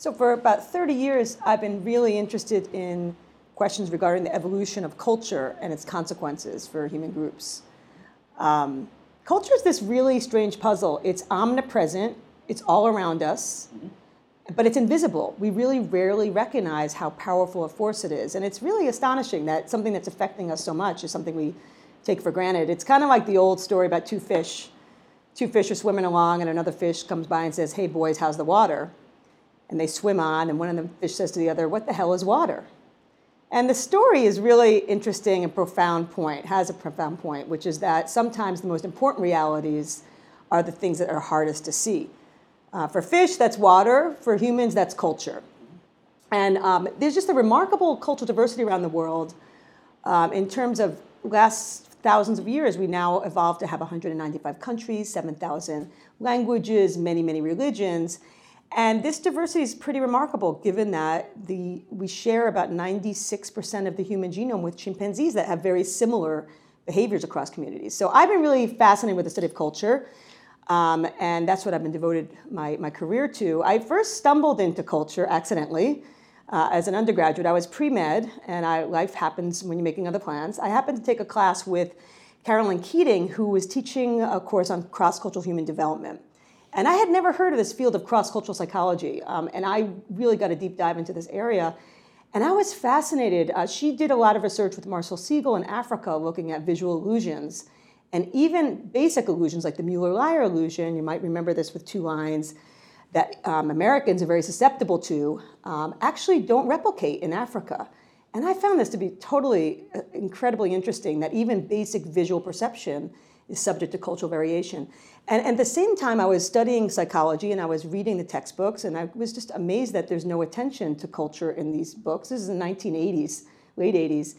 So, for about 30 years, I've been really interested in questions regarding the evolution of culture and its consequences for human groups. Um, culture is this really strange puzzle. It's omnipresent, it's all around us, but it's invisible. We really rarely recognize how powerful a force it is. And it's really astonishing that something that's affecting us so much is something we take for granted. It's kind of like the old story about two fish. Two fish are swimming along, and another fish comes by and says, Hey, boys, how's the water? And they swim on, and one of the fish says to the other, What the hell is water? And the story is really interesting and profound point, has a profound point, which is that sometimes the most important realities are the things that are hardest to see. Uh, for fish, that's water. For humans, that's culture. And um, there's just a remarkable cultural diversity around the world. Um, in terms of last thousands of years, we now evolved to have 195 countries, 7,000 languages, many, many religions. And this diversity is pretty remarkable given that the, we share about 96% of the human genome with chimpanzees that have very similar behaviors across communities. So I've been really fascinated with the study of culture, um, and that's what I've been devoted my, my career to. I first stumbled into culture accidentally. Uh, as an undergraduate, I was pre med, and I, life happens when you're making other plans. I happened to take a class with Carolyn Keating, who was teaching a course on cross cultural human development. And I had never heard of this field of cross cultural psychology. Um, and I really got a deep dive into this area. And I was fascinated. Uh, she did a lot of research with Marshall Segall in Africa looking at visual illusions and even basic illusions like the Mueller Lyer illusion. You might remember this with two lines that um, Americans are very susceptible to, um, actually don't replicate in Africa. And I found this to be totally uh, incredibly interesting that even basic visual perception is subject to cultural variation. And, at the same time, I was studying psychology and I was reading the textbooks, and I was just amazed that there's no attention to culture in these books. This is the 1980s, late 80s.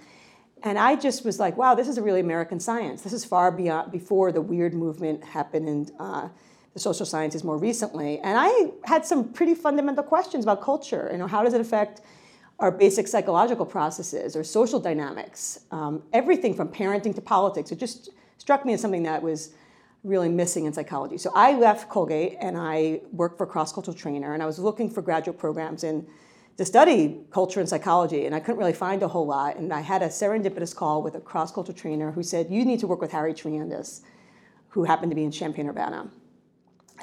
And I just was like, wow, this is a really American science. This is far beyond before the weird movement happened in uh, the social sciences more recently. And I had some pretty fundamental questions about culture. You know, how does it affect our basic psychological processes or social dynamics? Um, everything from parenting to politics. It just struck me as something that was really missing in psychology. So I left Colgate and I worked for a Cross Cultural Trainer, and I was looking for graduate programs in to study culture and psychology, and I couldn't really find a whole lot. And I had a serendipitous call with a cross cultural trainer who said, "You need to work with Harry Triandis, who happened to be in Champaign Urbana."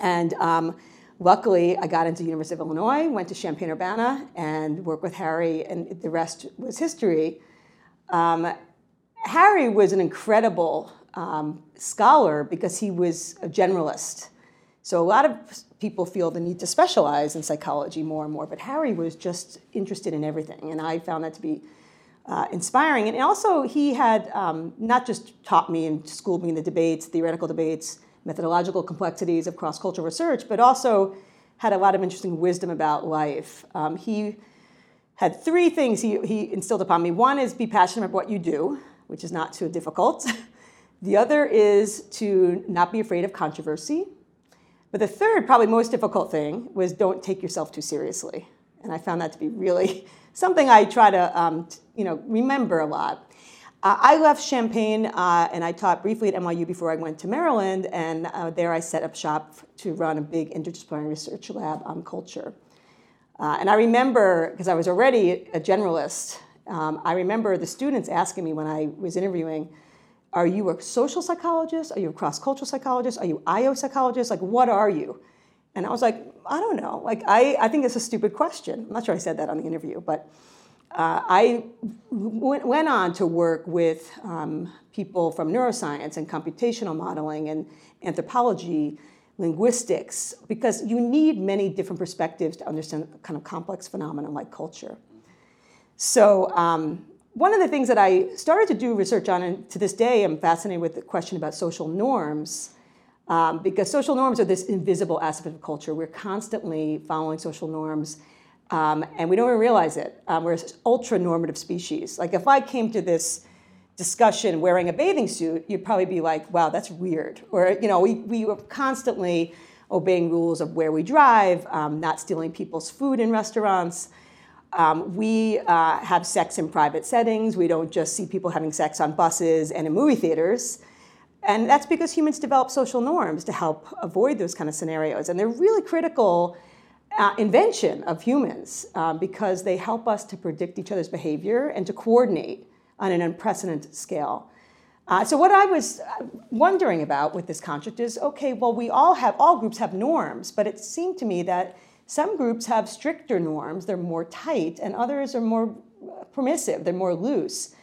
And um, luckily, I got into University of Illinois, went to Champaign Urbana, and worked with Harry, and the rest was history. Um, Harry was an incredible um, scholar because he was a generalist. So a lot of people feel the need to specialize in psychology more and more, but Harry was just interested in everything, and I found that to be uh, inspiring. And also, he had um, not just taught me and schooled me in the debates, theoretical debates, methodological complexities of cross cultural research, but also had a lot of interesting wisdom about life. Um, he had three things he, he instilled upon me. One is be passionate about what you do, which is not too difficult. The other is to not be afraid of controversy. But the third, probably most difficult thing, was don't take yourself too seriously. And I found that to be really something I try to um, you know, remember a lot. Uh, I left Champaign uh, and I taught briefly at NYU before I went to Maryland, and uh, there I set up shop to run a big interdisciplinary research lab on culture. Uh, and I remember, because I was already a generalist, um, I remember the students asking me when I was interviewing, are you a social psychologist? Are you a cross cultural psychologist? Are you IO psychologist? Like, what are you? And I was like, I don't know. Like, I, I think it's a stupid question. I'm not sure I said that on the interview, but uh, I w- went on to work with um, people from neuroscience and computational modeling and anthropology, linguistics, because you need many different perspectives to understand kind of complex phenomena like culture. So um, one of the things that I started to do research on, and to this day I'm fascinated with the question about social norms, um, because social norms are this invisible aspect of culture. We're constantly following social norms, um, and we don't even realize it. Um, we're an ultra normative species. Like if I came to this discussion wearing a bathing suit, you'd probably be like, wow, that's weird. Or, you know, we, we were constantly obeying rules of where we drive, um, not stealing people's food in restaurants. Um, we uh, have sex in private settings. We don't just see people having sex on buses and in movie theaters. And that's because humans develop social norms to help avoid those kind of scenarios. And they're really critical uh, invention of humans um, because they help us to predict each other's behavior and to coordinate on an unprecedented scale. Uh, so what I was uh, wondering about with this construct is, okay, well, we all have, all groups have norms, but it seemed to me that some groups have stricter norms, they're more tight, and others are more uh, permissive, they're more loose.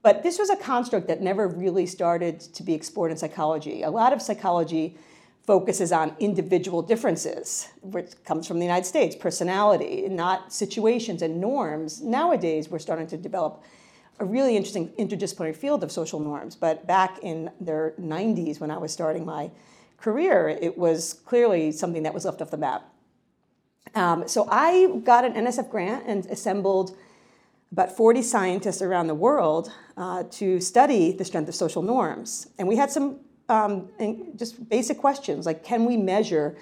But this was a construct that never really started to be explored in psychology. A lot of psychology focuses on individual differences, which comes from the United States, personality, not situations and norms. Nowadays, we're starting to develop a really interesting interdisciplinary field of social norms. But back in the 90s, when I was starting my career, it was clearly something that was left off the map. Um, so I got an NSF grant and assembled about 40 scientists around the world uh, to study the strength of social norms. And we had some um, just basic questions like can we measure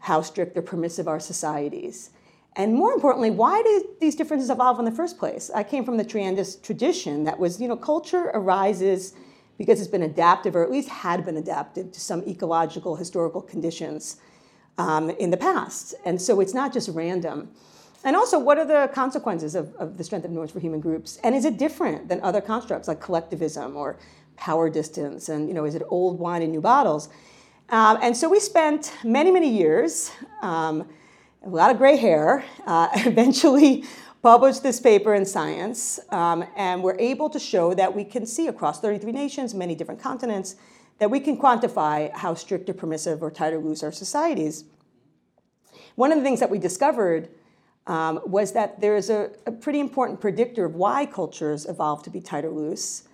how strict or permissive our societies? And more importantly, why did these differences evolve in the first place? I came from the Triandis tradition that was, you know, culture arises because it's been adaptive, or at least had been adapted to some ecological, historical conditions um, in the past. And so it's not just random. And also, what are the consequences of, of the strength of norms for human groups? And is it different than other constructs like collectivism or power distance? And you know, is it old wine in new bottles? Um, and so we spent many, many years um, a lot of gray hair, uh, eventually published this paper in Science, um, and we're able to show that we can see across 33 nations, many different continents, that we can quantify how strict or permissive or tight or loose our societies. One of the things that we discovered um, was that there is a, a pretty important predictor of why cultures evolve to be tight or loose.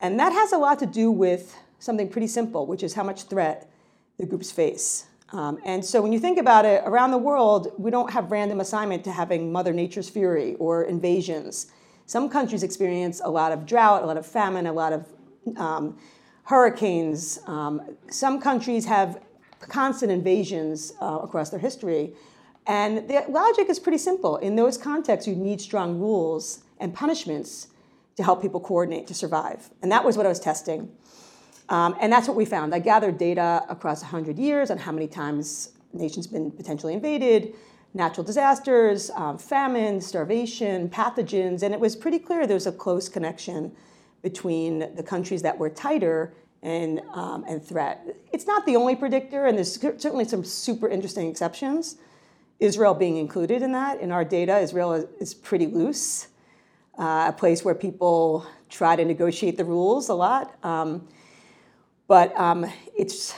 And that has a lot to do with something pretty simple, which is how much threat the groups face. Um, and so when you think about it, around the world, we don't have random assignment to having Mother Nature's fury or invasions. Some countries experience a lot of drought, a lot of famine, a lot of um, hurricanes. Um, some countries have constant invasions uh, across their history. And the logic is pretty simple. In those contexts, you need strong rules and punishments to help people coordinate to survive. And that was what I was testing. Um, and that's what we found. I gathered data across 100 years on how many times nations been potentially invaded, natural disasters, um, famine, starvation, pathogens, and it was pretty clear there was a close connection between the countries that were tighter and, um, and threat. It's not the only predictor, and there's certainly some super interesting exceptions. Israel being included in that. In our data, Israel is, is pretty loose, uh, a place where people try to negotiate the rules a lot. Um, but um, it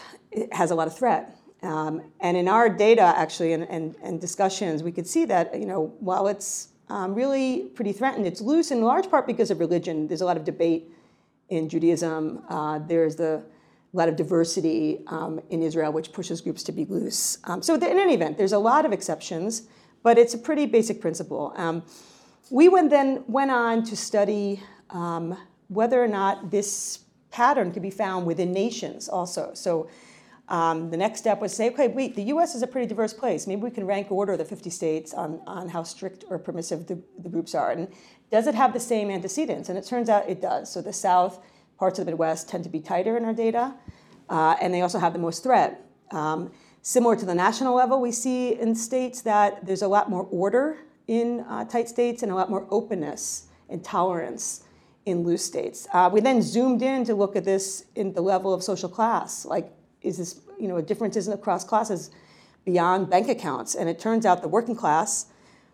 has a lot of threat. Um, and in our data, actually, and, and, and, discussions, we could see that, you know, while it's um, really pretty threatened, it's loose in large part because of religion. There's a lot of debate in Judaism. Uh, there's the, a lot of diversity um, in Israel, which pushes groups to be loose. Um, so in any event, there's a lot of exceptions, but it's a pretty basic principle. Um, we went then went on to study um, whether or not this pattern could be found within nations also. So um, the next step was say, okay, wait, the US is a pretty diverse place. Maybe we can rank order the 50 states on, on how strict or permissive the, the groups are. And does it have the same antecedents? And it turns out it does. So the South, parts of the Midwest tend to be tighter in our data, uh, and they also have the most threat. Um, similar to the national level, we see in states that there's a lot more order in uh, tight states and a lot more openness and tolerance in loose states. Uh, we then zoomed in to look at this in the level of social class. Like, is this, you know, differences across classes beyond bank accounts? And it turns out the working class,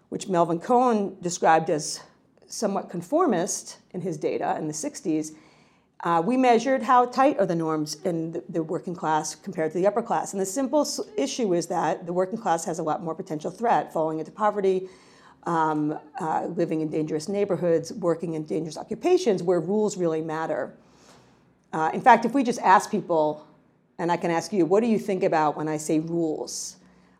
which Melvin Kohn described as somewhat conformist in his data in the 60s, uh, we measured how tight are the norms in the, the, working class compared to the upper class. And the simple issue is that the working class has a lot more potential threat, falling into poverty, um, uh, living in dangerous neighborhoods, working in dangerous occupations where rules really matter. Uh, in fact, if we just ask people, and I can ask you, what do you think about when I say rules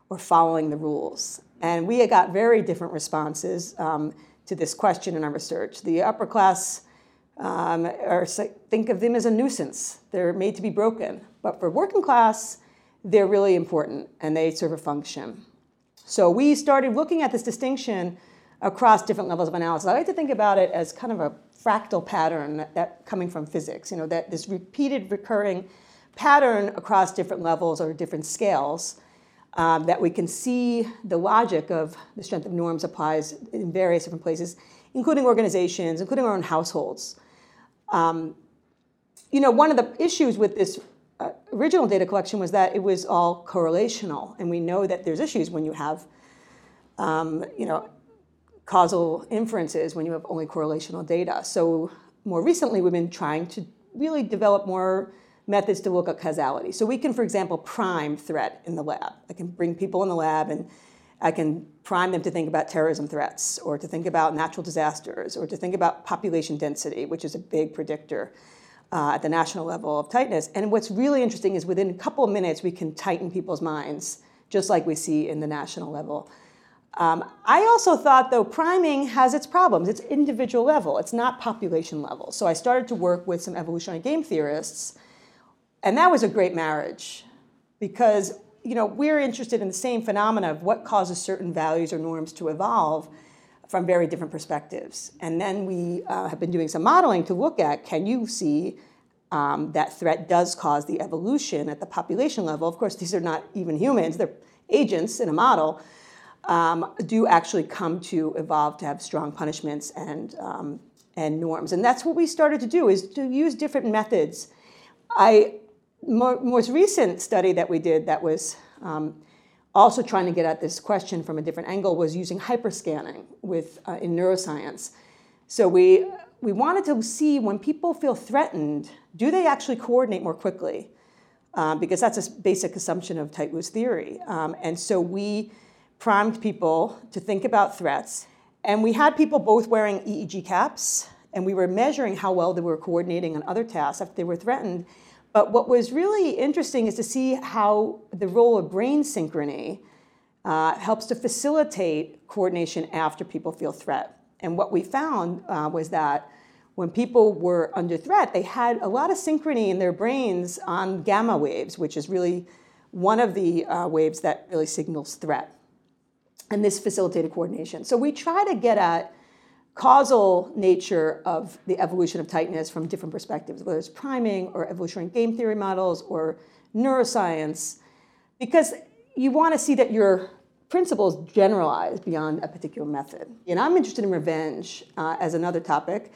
or following the rules? And we got very different responses um, to this question in our research. The upper class um, are, think of them as a nuisance. They're made to be broken. But for working class, they're really important and they serve a function. So we started looking at this distinction across different levels of analysis. I like to think about it as kind of a fractal pattern that, that coming from physics, you know, that this repeated recurring pattern across different levels or different scales. um, that we can see the logic of the strength of norms applies in various different places, including organizations, including our own households. Um, you know, one of the issues with this uh, original data collection was that it was all correlational, and we know that there's issues when you have, um, you know, causal inferences when you have only correlational data. So more recently, we've been trying to really develop more methods to look at causality. So we can, for example, prime threat in the lab. I can bring people in the lab and I can prime them to think about terrorism threats or to think about natural disasters or to think about population density, which is a big predictor uh, at the national level of tightness. And what's really interesting is within a couple of minutes, we can tighten people's minds, just like we see in the national level. Um, I also thought, though, priming has its problems. It's individual level, it's not population level. So I started to work with some evolutionary game theorists, and that was a great marriage because you know, we're interested in the same phenomena of what causes certain values or norms to evolve from very different perspectives. And then we uh, have been doing some modeling to look at can you see um, that threat does cause the evolution at the population level? Of course, these are not even humans, they're agents in a model um, do actually come to evolve to have strong punishments and, um, and norms. And that's what we started to do is to use different methods. I, more, most recent study that we did that was um, also trying to get at this question from a different angle was using hyperscanning with, uh, in neuroscience. So we, we wanted to see when people feel threatened, do they actually coordinate more quickly? Um, because that's a basic assumption of tight loose theory. Um, and so we primed people to think about threats. And we had people both wearing EEG caps, and we were measuring how well they were coordinating on other tasks after they were threatened. But what was really interesting is to see how the role of brain synchrony uh, helps to facilitate coordination after people feel threat. And what we found uh, was that when people were under threat, they had a lot of synchrony in their brains on gamma waves, which is really one of the uh, waves that really signals threat and this facilitated coordination. So we try to get at causal nature of the evolution of tightness from different perspectives, whether it's priming or evolutionary game theory models or neuroscience, because you want to see that your principles generalize beyond a particular method. And I'm interested in revenge uh, as another topic,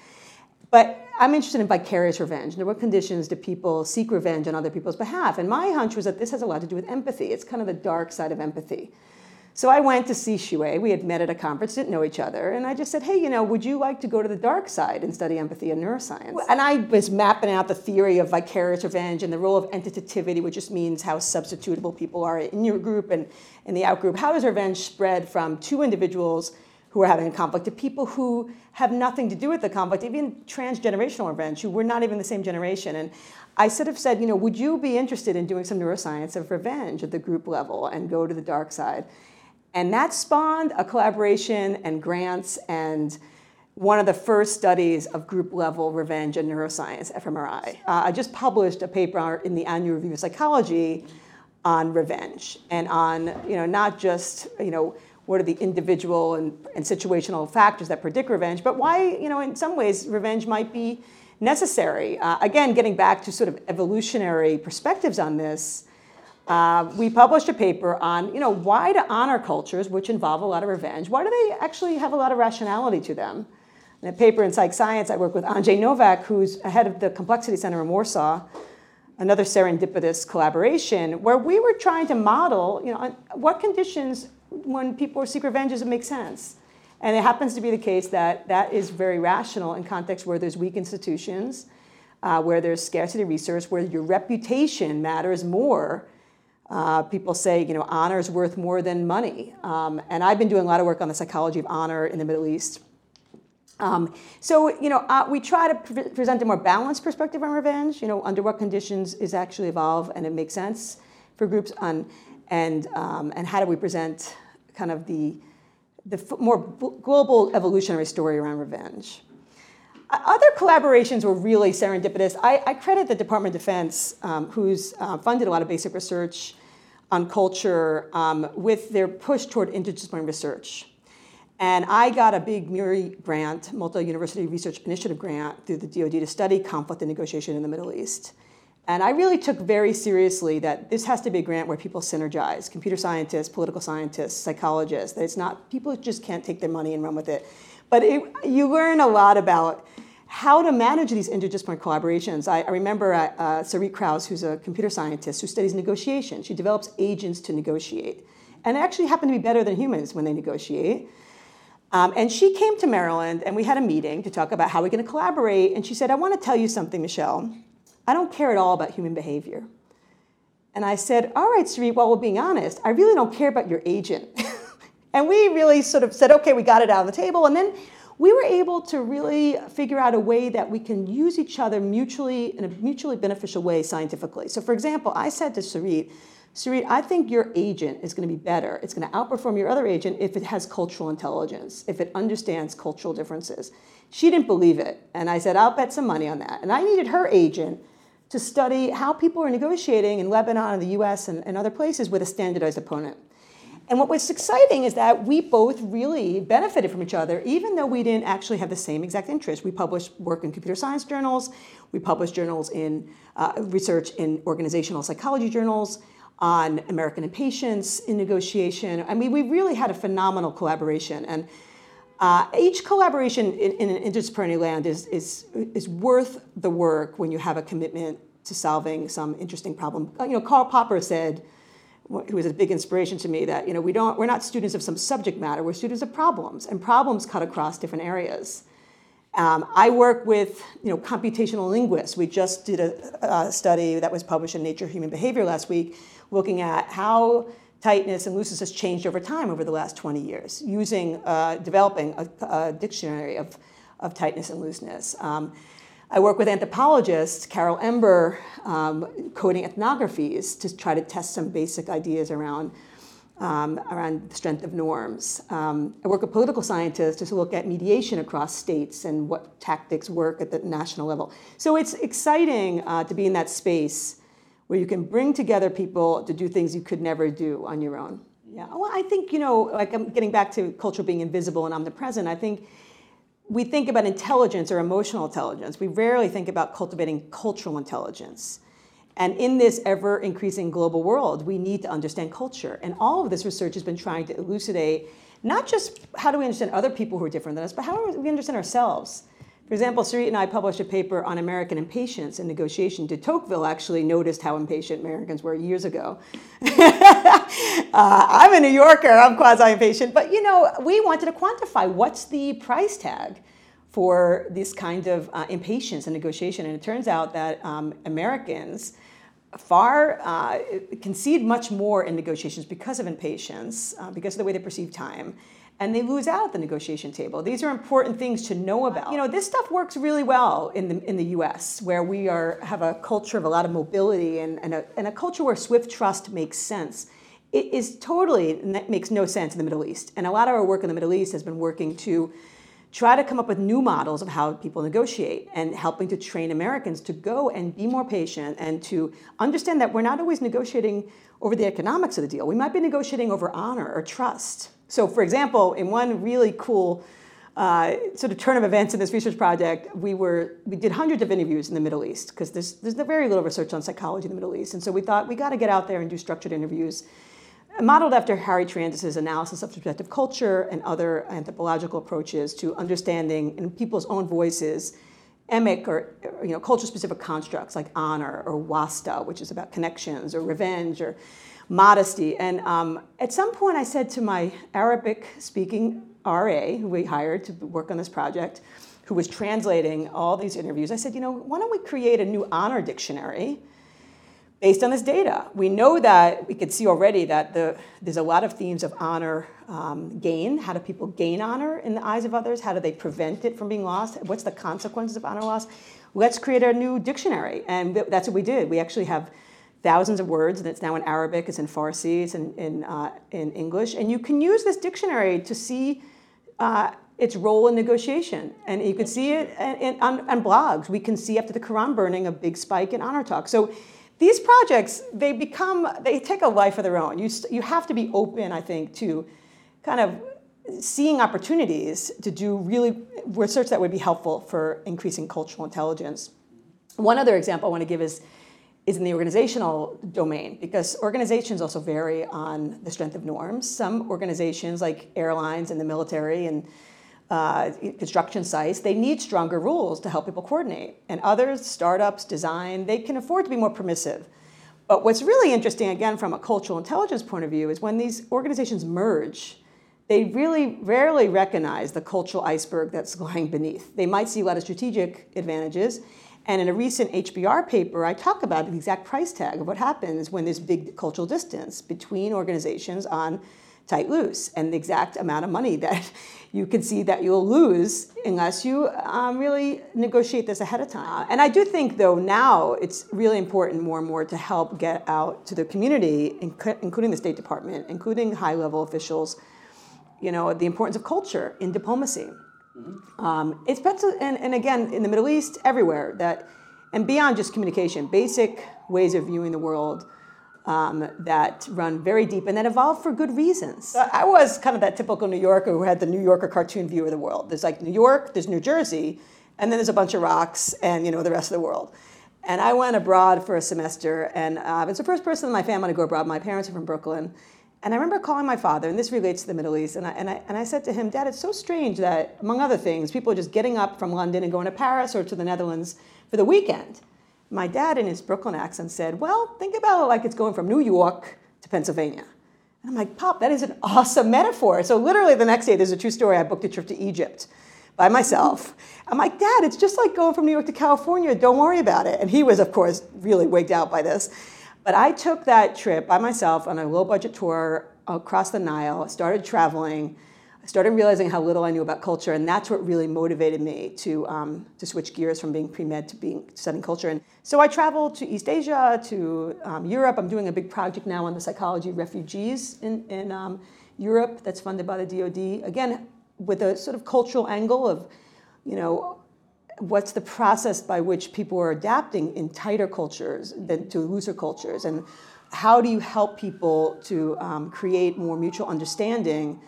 but I'm interested in vicarious revenge. Under what conditions do people seek revenge on other people's behalf? And my hunch was that this has a lot to do with empathy. It's kind of the dark side of empathy. So I went to see Xue. We had met at a conference, didn't know each other, and I just said, "Hey, you know, would you like to go to the dark side and study empathy and neuroscience?" And I was mapping out the theory of vicarious revenge and the role of entitativity, which just means how substitutable people are in your group and in the outgroup. How does revenge spread from two individuals who are having a conflict to people who have nothing to do with the conflict, even transgenerational revenge, who were not even the same generation? And I sort of said, you know, would you be interested in doing some neuroscience of revenge at the group level and go to the dark side? And that spawned a collaboration and grants and one of the first studies of group level revenge in neuroscience, fMRI. Uh, I just published a paper in the annual review of psychology on revenge and on, you know, not just, you know, what are the individual and, and situational factors that predict revenge, but why, you know, in some ways, revenge might be necessary. Uh, again, getting back to sort of evolutionary perspectives on this, uh, we published a paper on, you know, why do honor cultures, which involve a lot of revenge, why do they actually have a lot of rationality to them? In a paper in Psych Science, I work with Andrzej Nowak, who's head of the Complexity Center in Warsaw, another serendipitous collaboration, where we were trying to model, you know, what conditions when people seek revenge does it make sense? And it happens to be the case that that is very rational in contexts where there's weak institutions, uh, where there's scarcity research, where your reputation matters more uh, people say, you know, honor is worth more than money. Um, and I've been doing a lot of work on the psychology of honor in the Middle East. Um, so, you know, uh, we try to pre- present a more balanced perspective on revenge. You know, under what conditions is actually evolve and it makes sense for groups on, and um, and how do we present kind of the the more global evolutionary story around revenge. Other collaborations were really serendipitous. I, I credit the Department of Defense, um, who's uh, funded a lot of basic research on culture um, with their push toward interdisciplinary research. And I got a big MURI grant, Multi University Research Initiative grant, through the DoD to study conflict and negotiation in the Middle East. And I really took very seriously that this has to be a grant where people synergize computer scientists, political scientists, psychologists. That it's not, people just can't take their money and run with it. But it, you learn a lot about how to manage these interdisciplinary collaborations. I, I remember uh, uh, Sarit Kraus, who's a computer scientist who studies negotiation. She develops agents to negotiate. And actually happen to be better than humans when they negotiate. Um, and she came to Maryland and we had a meeting to talk about how we're going to collaborate. And she said, I want to tell you something, Michele. I don't care at all about human behavior. And I said, All right, Sarit, well, we're being honest. I really don't care about your agent. and we really sort of said, Okay, we got it out on the table. And then we were able to really figure out a way that we can use each other mutually in a mutually beneficial way scientifically. So, for example, I said to Sarit, Sarit, I think your agent is going to be better. It's going to outperform your other agent if it has cultural intelligence, if it understands cultural differences. She didn't believe it. And I said, I'll bet some money on that. And I needed her agent to study how people are negotiating in Lebanon and the US and, and other places with a standardized opponent. And what was exciting is that we both really benefited from each other, even though we didn't actually have the same exact interest. We published work in computer science journals, we published journals in uh, research in organizational psychology journals on American impatience in negotiation. I mean, we really had a phenomenal collaboration. And uh, each collaboration in, in, an interdisciplinary land is, is, is worth the work when you have a commitment to solving some interesting problem. You know, Karl Popper said, who was a big inspiration to me, that you know we don't we're not students of some subject matter. We're students of problems, and problems cut across different areas. Um, I work with you know computational linguists. We just did a, a study that was published in Nature Human Behavior last week, looking at how tightness and looseness has changed over time over the last 20 years, using uh, developing a, a, dictionary of, of tightness and looseness. Um, I work with anthropologists, Carol Ember, um, coding ethnographies to try to test some basic ideas around, um, around the strength of norms. Um, I work with political scientists to look at mediation across states and what tactics work at the national level. So it's exciting uh, to be in that space where you can bring together people to do things you could never do on your own. Yeah, well, I think, you know, like I'm getting back to culture being invisible and omnipresent, I think we think about intelligence or emotional intelligence. We rarely think about cultivating cultural intelligence. And in this ever increasing global world, we need to understand culture. And all of this research has been trying to elucidate not just how do we understand other people who are different than us, but how do we understand ourselves. For example, Sarit and I published a paper on American impatience in negotiation. De Tocqueville actually noticed how impatient Americans were years ago. uh, I'm a New Yorker, I'm quasi impatient, but you know, we wanted to quantify what's the price tag for this kind of uh, impatience in negotiation. And it turns out that um, Americans far uh, concede much more in negotiations because of impatience, uh, because of the way they perceive time and they lose out at the negotiation table. These are important things to know about. You know, this stuff works really well in the, in the US, where we are, have a culture of a lot of mobility and, and, a, and a culture where swift trust makes sense. It is totally, makes no sense in the Middle East. And a lot of our work in the Middle East has been working to try to come up with new models of how people negotiate and helping to train Americans to go and be more patient and to understand that we're not always negotiating over the economics of the deal. We might be negotiating over honor or trust so, for example, in one really cool uh, sort of turn of events in this research project, we were we did hundreds of interviews in the Middle East because there's there's very little research on psychology in the Middle East, and so we thought we got to get out there and do structured interviews, modeled after Harry Triandis's analysis of subjective culture and other anthropological approaches to understanding in people's own voices. Emic or you know culture-specific constructs like honor or wasta, which is about connections, or revenge, or modesty. And um, at some point, I said to my Arabic speaking RA, who we hired to work on this project, who was translating all these interviews, I said, you know, why don't we create a new honor dictionary based on this data? We know that we could see already that the, there's a lot of themes of honor um, gain. How do people gain honor in the eyes of others? How do they prevent it from being lost? What's the consequences of honor loss? Let's create a new dictionary. And that's what we did. We actually have thousands of words, and it's now in Arabic, it's in Farsi, it's in, in, uh, in English. And you can use this dictionary to see uh, its role in negotiation. And you can see it in, in, on, on, blogs. We can see after the Quran burning a big spike in honor talk. So these projects, they become, they take a life of their own. You, you have to be open, I think, to kind of seeing opportunities to do really research that would be helpful for increasing cultural intelligence. One other example I want to give is is in the organizational domain because organizations also vary on the strength of norms. Some organizations, like airlines and the military and uh, construction sites, they need stronger rules to help people coordinate. And others, startups, design, they can afford to be more permissive. But what's really interesting, again, from a cultural intelligence point of view, is when these organizations merge, they really rarely recognize the cultural iceberg that's lying beneath. They might see a lot of strategic advantages. And in a recent HBR paper, I talk about the exact price tag of what happens when there's big cultural distance between organizations on tight loose and the exact amount of money that you can see that you'll lose unless you um, really negotiate this ahead of time. And I do think, though, now it's really important more and more to help get out to the community, including the State Department, including high level officials, you know, the importance of culture in diplomacy. Mm-hmm. Um, it's and, and again, in the Middle East, everywhere, that, and beyond just communication, basic ways of viewing the world um, that run very deep and that evolve for good reasons. I was kind of that typical New Yorker who had the New Yorker cartoon view of the world. There's like New York, there's New Jersey, and then there's a bunch of rocks and you know the rest of the world. And I went abroad for a semester, and uh, I was the first person in my family to go abroad. My parents are from Brooklyn. And I remember calling my father, and this relates to the Middle East, and I, and, I, and I said to him, Dad, it's so strange that, among other things, people are just getting up from London and going to Paris or to the Netherlands for the weekend my dad, in his Brooklyn accent, said, Well, think about it like it's going from New York to Pennsylvania. And I'm like, Pop, that is an awesome metaphor. So, literally, the next day, there's a true story. I booked a trip to Egypt by myself. I'm like, Dad, it's just like going from New York to California. Don't worry about it. And he was, of course, really wigged out by this. But I took that trip by myself on a low budget tour across the Nile, started traveling. I started realizing how little I knew about culture, and that's what really motivated me to, um, to switch gears from being pre-med to being studying culture. And so I traveled to East Asia, to um, Europe. I'm doing a big project now on the psychology of refugees in, in um, Europe that's funded by the DoD. Again, with a sort of cultural angle of, you know, what's the process by which people are adapting in tighter cultures than to looser cultures, and how do you help people to um, create more mutual understanding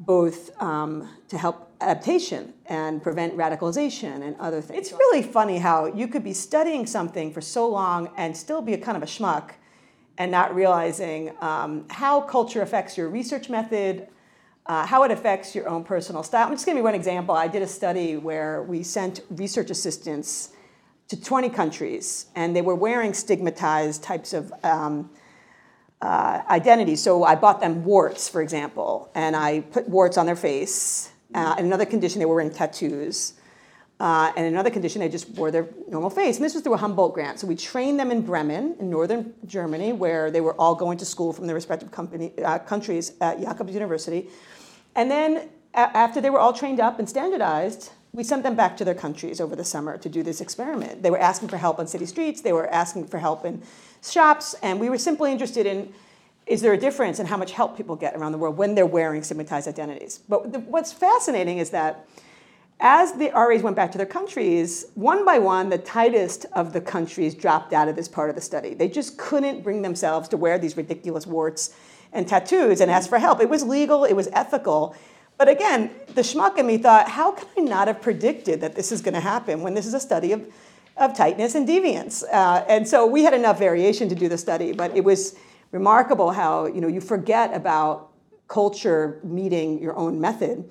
both um, to help adaptation and prevent radicalization and other things. It's really funny how you could be studying something for so long and still be a kind of a schmuck and not realizing um, how culture affects your research method, uh, how it affects your own personal style. I'm just going to give you one example. I did a study where we sent research assistants to 20 countries, and they were wearing stigmatized types of um, uh, identity. So I bought them warts, for example, and I put warts on their face. Uh, in another condition, they were wearing tattoos. Uh, and in another condition, they just wore their normal face. And this was through a Humboldt grant. So we trained them in Bremen, in northern Germany, where they were all going to school from their respective company, uh, countries at Jacobs University. And then after they were all trained up and standardized, we sent them back to their countries over the summer to do this experiment. They were asking for help on city streets. They were asking for help in shops, and we were simply interested in is there a difference in how much help people get around the world when they're wearing stigmatized identities? But the, what's fascinating is that as the RAs went back to their countries, one by one, the tightest of the countries dropped out of this part of the study. They just couldn't bring themselves to wear these ridiculous warts and tattoos and ask for help. It was legal, it was ethical. But again, the schmuck in me thought, how can I not have predicted that this is going to happen when this is a study of of tightness and deviance. Uh, and so we had enough variation to do the study, but it was remarkable how you know you forget about culture meeting your own method.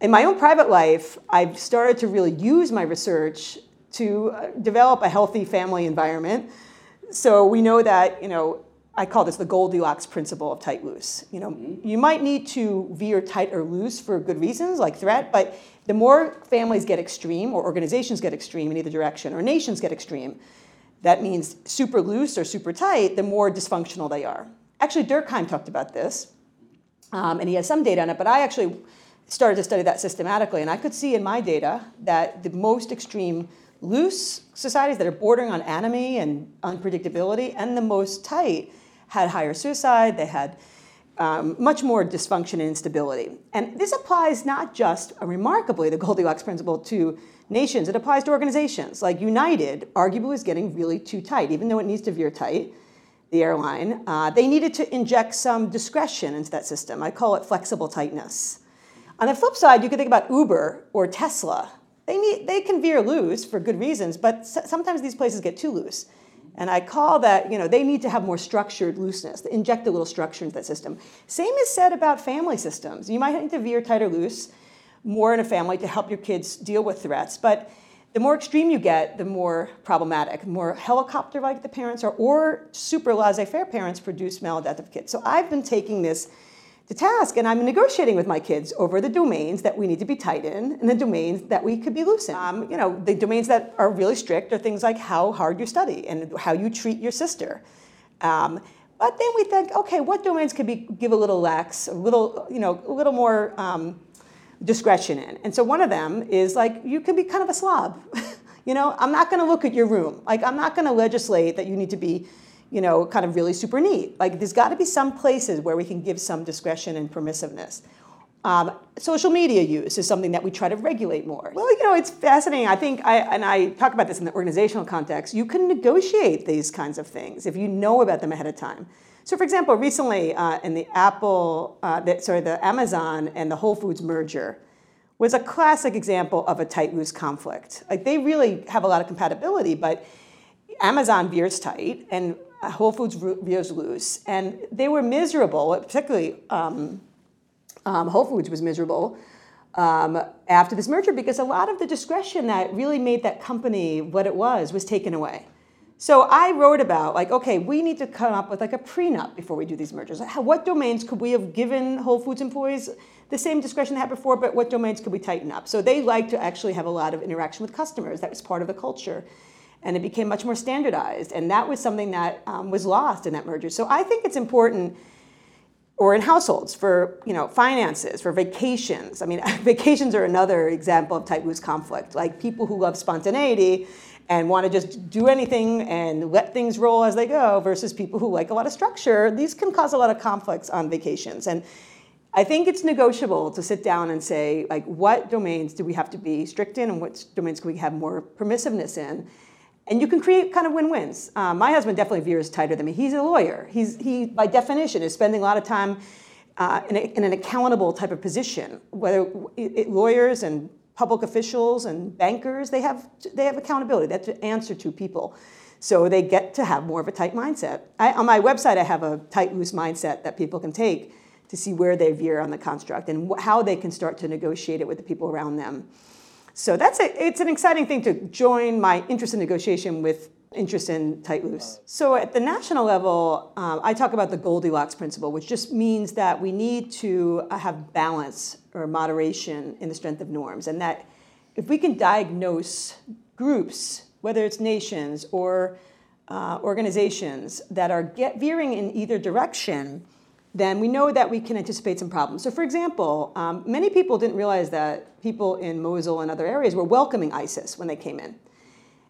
In my own private life, I've started to really use my research to uh, develop a healthy family environment. So we know that you know I call this the Goldilocks principle of tight loose. You know, mm-hmm. you might need to veer tight or loose for good reasons, like threat, but the more families get extreme, or organizations get extreme in either direction, or nations get extreme, that means super loose or super tight, the more dysfunctional they are. Actually, Durkheim talked about this, um, and he has some data on it, but I actually started to study that systematically, and I could see in my data that the most extreme loose societies that are bordering on anomie and unpredictability, and the most tight had higher suicide, they had um, much more dysfunction and instability. And this applies not just, uh, remarkably, the Goldilocks principle to nations, it applies to organizations. Like United, arguably, is getting really too tight, even though it needs to veer tight, the airline. Uh, they needed to inject some discretion into that system. I call it flexible tightness. On the flip side, you could think about Uber or Tesla. They, need, they can veer loose for good reasons, but sometimes these places get too loose. And I call that, you know, they need to have more structured looseness, inject a little structure into that system. Same is said about family systems. You might need to veer tight or loose more in a family to help your kids deal with threats. But the more extreme you get, the more problematic. The more helicopter like the parents are, or super laissez faire parents produce maladaptive kids. So I've been taking this to task and I'm negotiating with my kids over the domains that we need to be tight in and the domains that we could be loose in. Um, you know, the domains that are really strict are things like how hard you study and how you treat your sister. Um, but then we think, okay, what domains could be give a little lax, a little, you know, a little more um, discretion in. And so one of them is like you can be kind of a slob. you know, I'm not going to look at your room. Like I'm not going to legislate that you need to be, you know, kind of really super neat. Like there's got to be some places where we can give some discretion and permissiveness. Um, social media use is something that we try to regulate more. Well, you know, it's fascinating. I think, I, and I talk about this in the organizational context, you can negotiate these kinds of things if you know about them ahead of time. So, for example, recently uh, in the Apple, uh, the, sorry, the Amazon and the Whole Foods merger was a classic example of a tight loose conflict. Like they really have a lot of compatibility, but Amazon veers tight and Whole Foods loose, and they were miserable. Particularly, um, um, Whole Foods was miserable um, after this merger because a lot of the discretion that really made that company what it was was taken away. So I wrote about like, okay, we need to come up with like a prenup before we do these mergers. What domains could we have given Whole Foods employees the same discretion they had before, but what domains could we tighten up? So they like to actually have a lot of interaction with customers. That was part of the culture. And it became much more standardized. And that was something that um, was lost in that merger. So I think it's important or in households for you know finances for vacations i mean vacations are another example of tight loose conflict like people who love spontaneity and want to just do anything and let things roll as they go versus people who like a lot of structure. These can cause a lot of conflicts on vacations. And I think it's negotiable to sit down and say, like, what domains do we have to be strict in and what domains can we have more permissiveness in? And you can create kind of win-wins. Um, my husband definitely veers tighter than me. He's a lawyer. He's, he, by definition, is spending a lot of time uh, in, a, in, an accountable type of position. Whether it, it, lawyers and public officials and bankers, they have, they have accountability. They have to answer to people. So they get to have more of a tight mindset. I, on my website, I have a tight, loose mindset that people can take to see where they veer on the construct and wh- how they can start to negotiate it with the people around them. So that's a, it's an exciting thing to join my interest in negotiation with interest in tight loose. So at the national level, um, I talk about the Goldilocks principle, which just means that we need to uh, have balance or moderation in the strength of norms, and that if we can diagnose groups, whether it's nations or uh, organizations that are get, veering in either direction, then we know that we can anticipate some problems. So, for example, um, many people didn't realize that people in Mosul and other areas were welcoming ISIS when they came in.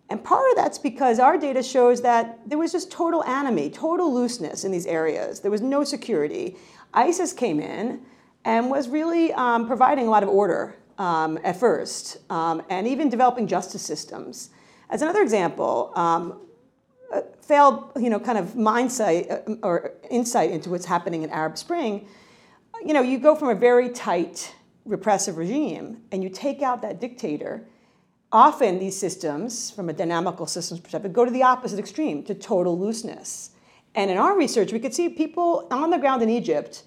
And part of that's because our data shows that there was just total anomie, total looseness in these areas. There was no security. ISIS came in and was really um, providing a lot of order um, at first, um, and even developing justice systems. As another example, um, failed, you know, kind of mindset uh, or insight into what's happening in Arab Spring. You know, you go from a very tight repressive regime, and you take out that dictator often these systems, from a dynamical systems perspective, go to the opposite extreme, to total looseness. And in our research, we could see people on the ground in Egypt,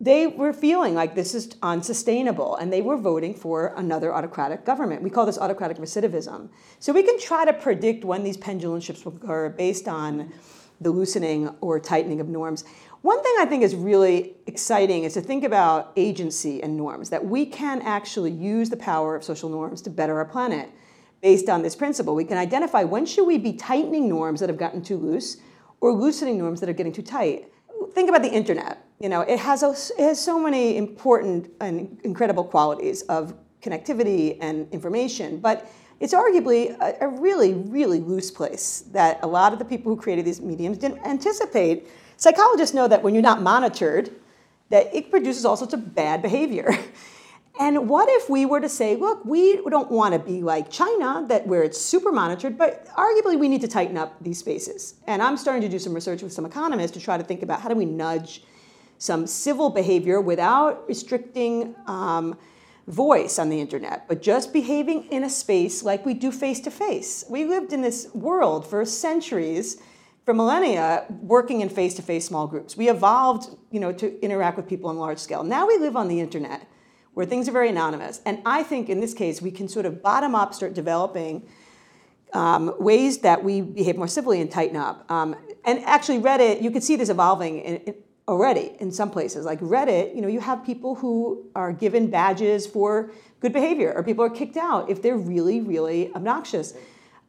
they were feeling like this is unsustainable, and they were voting for another autocratic government. We call this autocratic recidivism. So we can try to predict when these pendulum shifts will occur based on the loosening or tightening of norms. One thing I think is really exciting is to think about agency and norms, that we can actually use the power of social norms to better our planet based on this principle. We can identify when should we be tightening norms that have gotten too loose or loosening norms that are getting too tight. Think about the internet. You know, it has, a, it has so many important and incredible qualities of connectivity and information, but it's arguably a, a really, really loose place that a lot of the people who created these mediums didn't anticipate Psychologists know that when you're not monitored, that it produces all sorts of bad behavior. And what if we were to say, look, we don't want to be like China, that where it's super monitored, but arguably we need to tighten up these spaces. And I'm starting to do some research with some economists to try to think about how do we nudge some civil behavior without restricting um, voice on the internet, but just behaving in a space like we do face to face. We lived in this world for centuries, for millennia, working in face to face small groups. We evolved, you know, to interact with people on large scale. Now we live on the internet where things are very anonymous. And I think in this case, we can sort of bottom up start developing um, ways that we behave more civilly and tighten up. Um, and actually, Reddit, you can see this evolving in, in, already in some places. Like Reddit, you know, you have people who are given badges for good behavior, or people are kicked out if they're really, really obnoxious.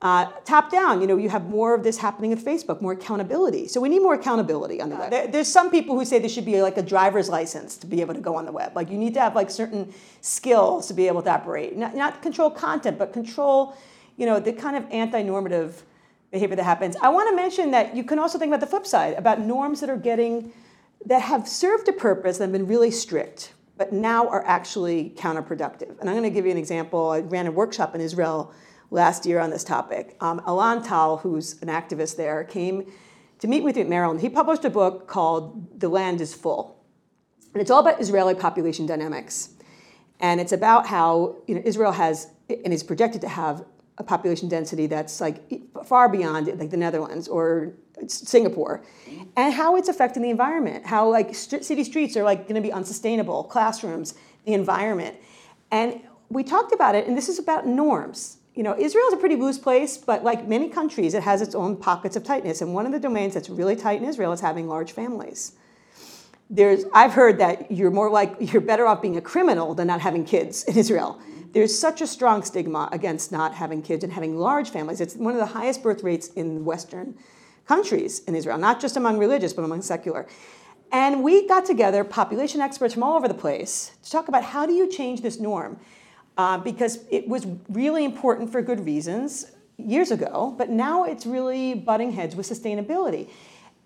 Uh, top down, you know, you have more of this happening with Facebook, more accountability. So we need more accountability on the web. There, there's some people who say there should be like a driver's license to be able to go on the web. Like you need to have like certain skills to be able to operate. Not, not control content, but control, you know, the kind of anti-normative behavior that happens. I want to mention that you can also think about the flip side, about norms that are getting, that have served a purpose and have been really strict, but now are actually counterproductive. And I'm going to give you an example. I ran a workshop in Israel last year on this topic. Um, Alon Tal, who's an activist there, came to meet with me at Maryland. He published a book called The Land is Full. And it's all about Israeli population dynamics. And it's about how you know, Israel has and is projected to have a population density that's like far beyond like the Netherlands or Singapore, and how it's affecting the environment. How like st- city streets are like going to be unsustainable, classrooms, the environment, and we talked about it. And this is about norms. You know, Israel is a pretty loose place, but like many countries, it has its own pockets of tightness. And one of the domains that's really tight in Israel is having large families. There's, I've heard that you're more like you're better off being a criminal than not having kids in Israel there's such a strong stigma against not having kids and having large families. It's one of the highest birth rates in Western countries in Israel, not just among religious, but among secular. And we got together population experts from all over the place to talk about how do you change this norm? Uh, because it was really important for good reasons years ago, but now it's really butting heads with sustainability.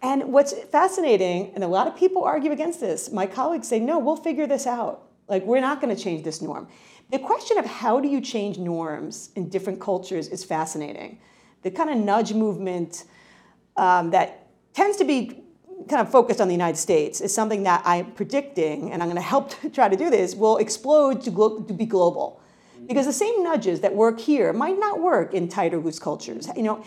And what's fascinating, and a lot of people argue against this, my colleagues say, no, we'll figure this out. Like, we're not going to change this norm. The question of how do you change norms in different cultures is fascinating. The kind of nudge movement um, that tends to be kind of focused on the United States is something that I'm predicting, and I'm going to help try to do this, will explode to, glo- to be global. Because the same nudges that work here might not work in tighter loose cultures. You know,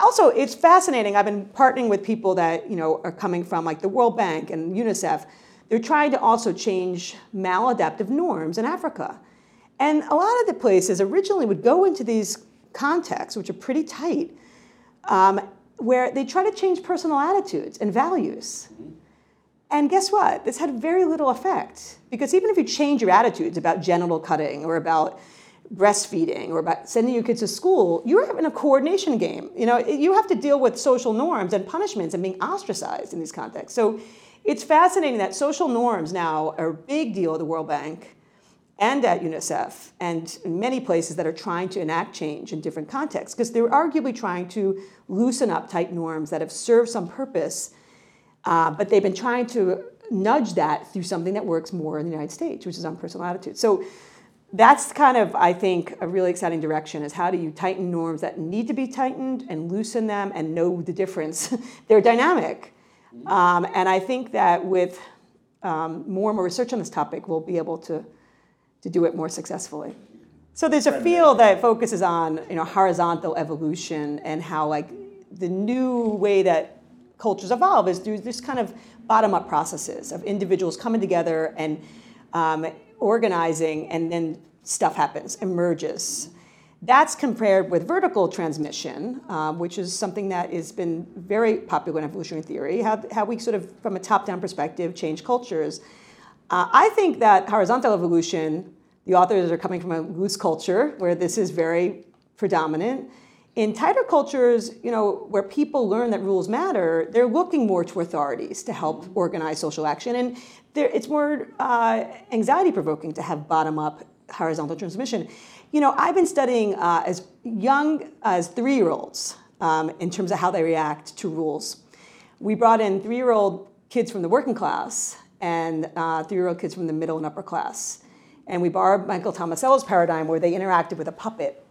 also it's fascinating. I've been partnering with people that you know are coming from like the World Bank and UNICEF. They're trying to also change maladaptive norms in Africa. And a lot of the places originally would go into these contexts, which are pretty tight, um, where they try to change personal attitudes and values. And guess what? This had very little effect. Because even if you change your attitudes about genital cutting or about breastfeeding or about sending your kids to school, you're having a coordination game. You know, you have to deal with social norms and punishments and being ostracized in these contexts. So it's fascinating that social norms now are a big deal at the World Bank and at UNICEF and many places that are trying to enact change in different contexts because they're arguably trying to loosen up tight norms that have served some purpose, uh, but they've been trying to nudge that through something that works more in the United States, which is on personal attitude. So that's kind of, I think, a really exciting direction is how do you tighten norms that need to be tightened and loosen them and know the difference? They're dynamic. Um, and I think that with um, more and more research on this topic, we'll be able to to do it more successfully. So there's a field that focuses on you know horizontal evolution and how like the new way that cultures evolve is through this kind of bottom-up processes of individuals coming together and um, organizing, and then stuff happens, emerges. That's compared with vertical transmission, um, which is something that has been very popular in evolutionary theory, how, how we sort of, from a top down perspective, change cultures. Uh, I think that horizontal evolution, the authors are coming from a loose culture where this is very predominant. In tighter cultures, you know, where people learn that rules matter, they're looking more to authorities to help organize social action, and it's more uh, anxiety-provoking to have bottom-up horizontal transmission. You know, I've been studying uh, as young as three-year-olds um, in terms of how they react to rules. We brought in three-year-old kids from the working class and uh, three-year-old kids from the middle and upper class. And we borrowed Michael Tomasello's paradigm where they interacted with a puppet,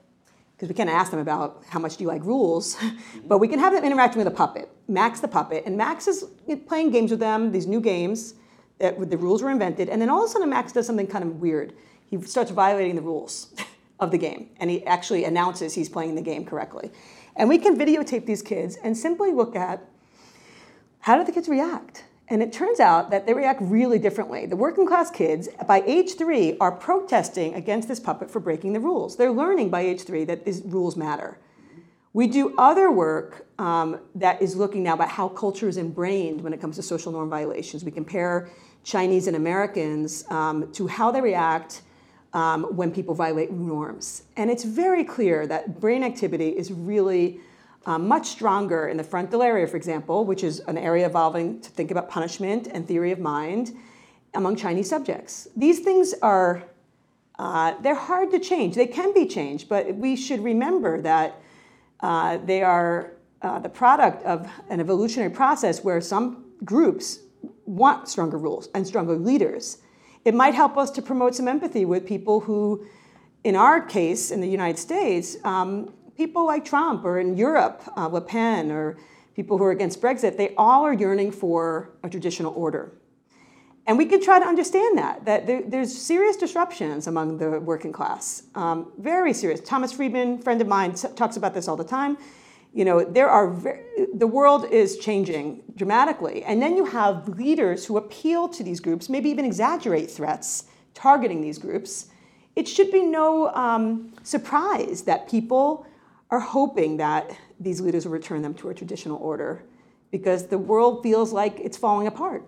because we can't ask them about how much do you like rules, but we can have them interacting with a puppet. Max the puppet, and Max is playing games with them, these new games that the rules were invented, and then all of a sudden Max does something kind of weird. he starts violating the rules of the game, and he actually announces he's playing the game correctly. And we can videotape these kids and simply look at how do the kids react? And it turns out that they react really differently. The working class kids, by age three, are protesting against this puppet for breaking the rules. They're learning by age three that these rules matter. We do other work um, that is looking now about how culture is ingrained when it comes to social norm violations. We compare Chinese and Americans um, to how they react um, when people violate norms. And it's very clear that brain activity is really uh, much stronger in the frontal area, for example, which is an area evolving to think about punishment and theory of mind among Chinese subjects. These things are, uh, they're hard to change. They can be changed, but we should remember that uh, they are uh, the product of an evolutionary process where some groups want stronger rules and stronger leaders. It might help us to promote some empathy with people who, in our case, in the United States, um, people like Trump or in Europe, uh, Le Pen, or people who are against Brexit, they all are yearning for a traditional order. And we can try to understand that, that there, there's serious disruptions among the working class, um, very serious. Thomas Friedman, friend of mine, talks about this all the time. You know, there are, the world is changing dramatically. And then you have leaders who appeal to these groups, maybe even exaggerate threats targeting these groups. It should be no um, surprise that people are hoping that these leaders will return them to a traditional order because the world feels like it's falling apart.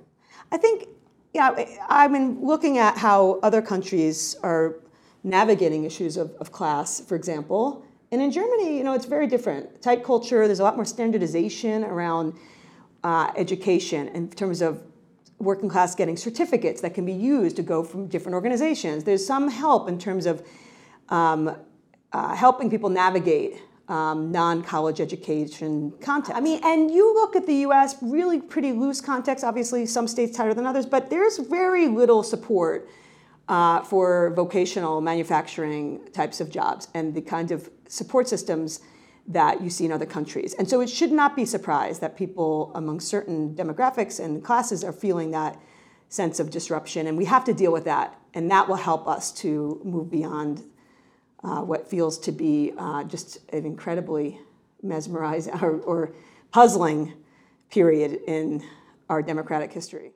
I think, yeah, I've been looking at how other countries are navigating issues of, of class, for example. And in Germany, you know, it's very different. Tight culture, there's a lot more standardization around uh, education in terms of working class getting certificates that can be used to go from different organizations. There's some help in terms of um, uh, helping people navigate um, non-college education context. I mean, and you look at the U.S. really pretty loose context. Obviously, some states tighter than others, but there's very little support uh, for vocational manufacturing types of jobs and the kind of support systems that you see in other countries. And so it should not be surprised that people among certain demographics and classes are feeling that sense of disruption, and we have to deal with that. And that will help us to move beyond uh, what feels to be uh, just an incredibly mesmerizing or, or puzzling period in our democratic history.